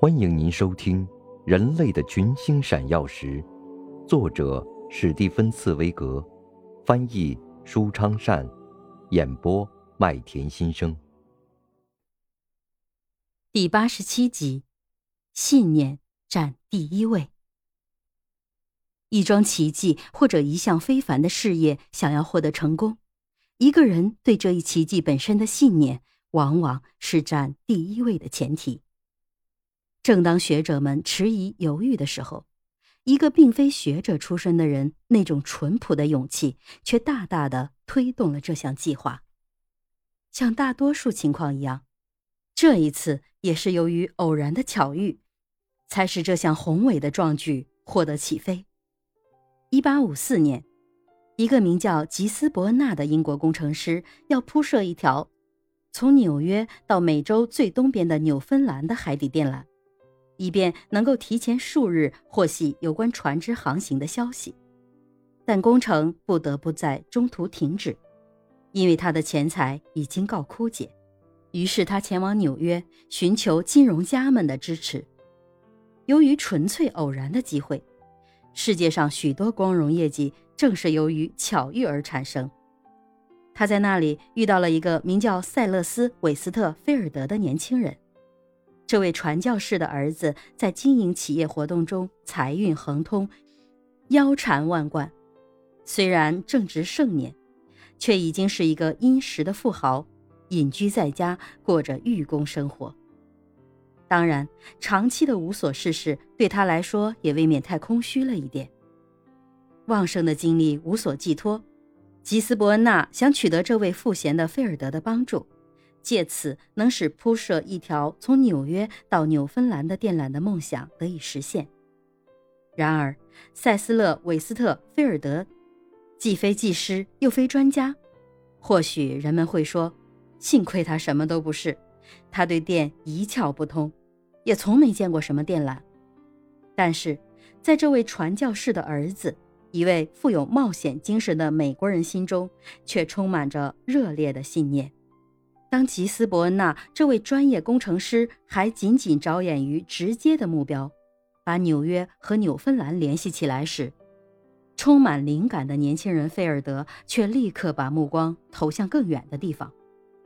欢迎您收听《人类的群星闪耀时》，作者史蒂芬·茨威格，翻译舒昌善，演播麦田心声。第八十七集，信念占第一位。一桩奇迹或者一项非凡的事业想要获得成功，一个人对这一奇迹本身的信念，往往是占第一位的前提。正当学者们迟疑犹豫的时候，一个并非学者出身的人那种淳朴的勇气，却大大的推动了这项计划。像大多数情况一样，这一次也是由于偶然的巧遇，才使这项宏伟的壮举获得起飞。一八五四年，一个名叫吉斯伯恩纳的英国工程师要铺设一条从纽约到美洲最东边的纽芬兰的海底电缆。以便能够提前数日获悉有关船只航行的消息，但工程不得不在中途停止，因为他的钱财已经告枯竭。于是他前往纽约寻求金融家们的支持。由于纯粹偶然的机会，世界上许多光荣业绩正是由于巧遇而产生。他在那里遇到了一个名叫塞勒斯·韦斯特菲尔德的年轻人。这位传教士的儿子在经营企业活动中财运亨通，腰缠万贯。虽然正值盛年，却已经是一个殷实的富豪，隐居在家，过着寓公生活。当然，长期的无所事事对他来说也未免太空虚了一点。旺盛的精力无所寄托，吉斯伯恩纳想取得这位赋闲的菲尔德的帮助。借此能使铺设一条从纽约到纽芬兰的电缆的梦想得以实现。然而，塞斯勒·韦斯特菲尔德既非技师又非专家，或许人们会说，幸亏他什么都不是，他对电一窍不通，也从没见过什么电缆。但是，在这位传教士的儿子，一位富有冒险精神的美国人心中，却充满着热烈的信念。当吉斯伯恩纳这位专业工程师还仅仅着眼于直接的目标，把纽约和纽芬兰联系起来时，充满灵感的年轻人费尔德却立刻把目光投向更远的地方。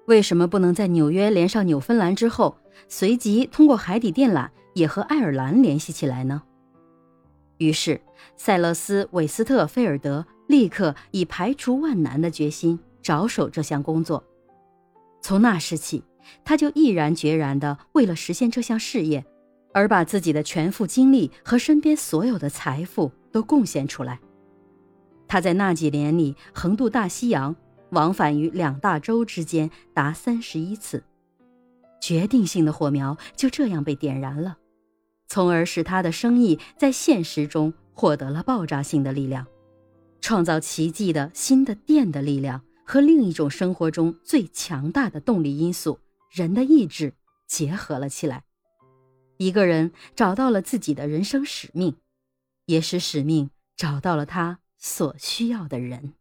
为什么不能在纽约连上纽芬兰之后，随即通过海底电缆也和爱尔兰联系起来呢？于是，塞勒斯·韦斯特菲尔德立刻以排除万难的决心着手这项工作。从那时起，他就毅然决然地为了实现这项事业，而把自己的全副精力和身边所有的财富都贡献出来。他在那几年里横渡大西洋，往返于两大洲之间达三十一次，决定性的火苗就这样被点燃了，从而使他的生意在现实中获得了爆炸性的力量，创造奇迹的新的电的力量。和另一种生活中最强大的动力因素——人的意志结合了起来。一个人找到了自己的人生使命，也使使命找到了他所需要的人。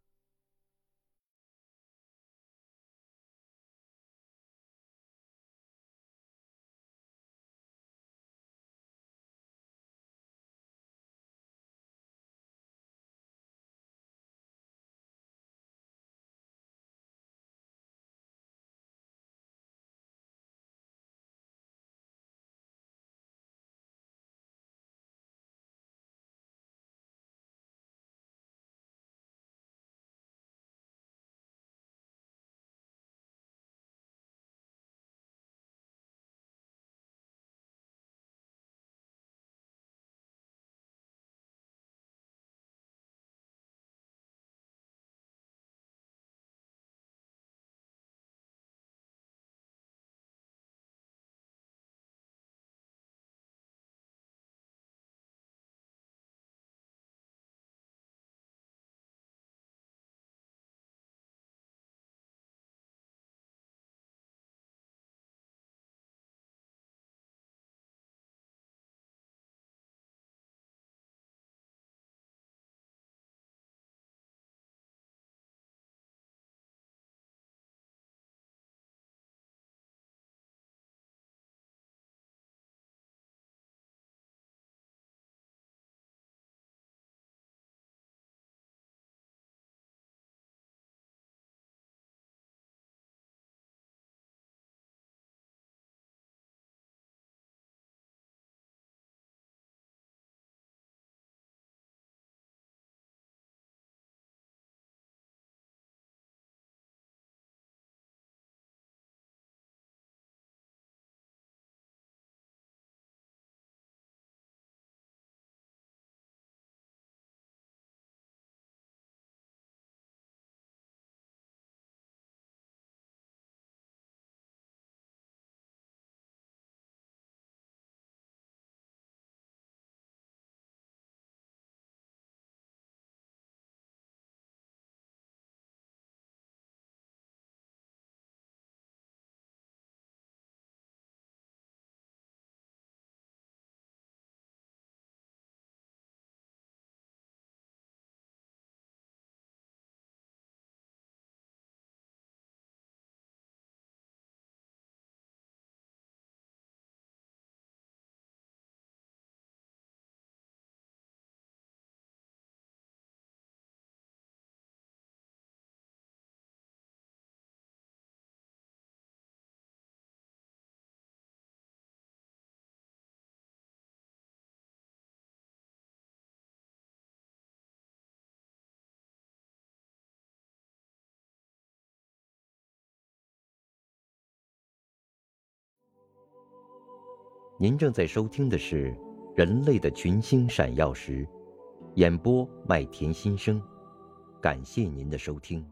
您正在收听的是《人类的群星闪耀时》，演播麦田心声，感谢您的收听。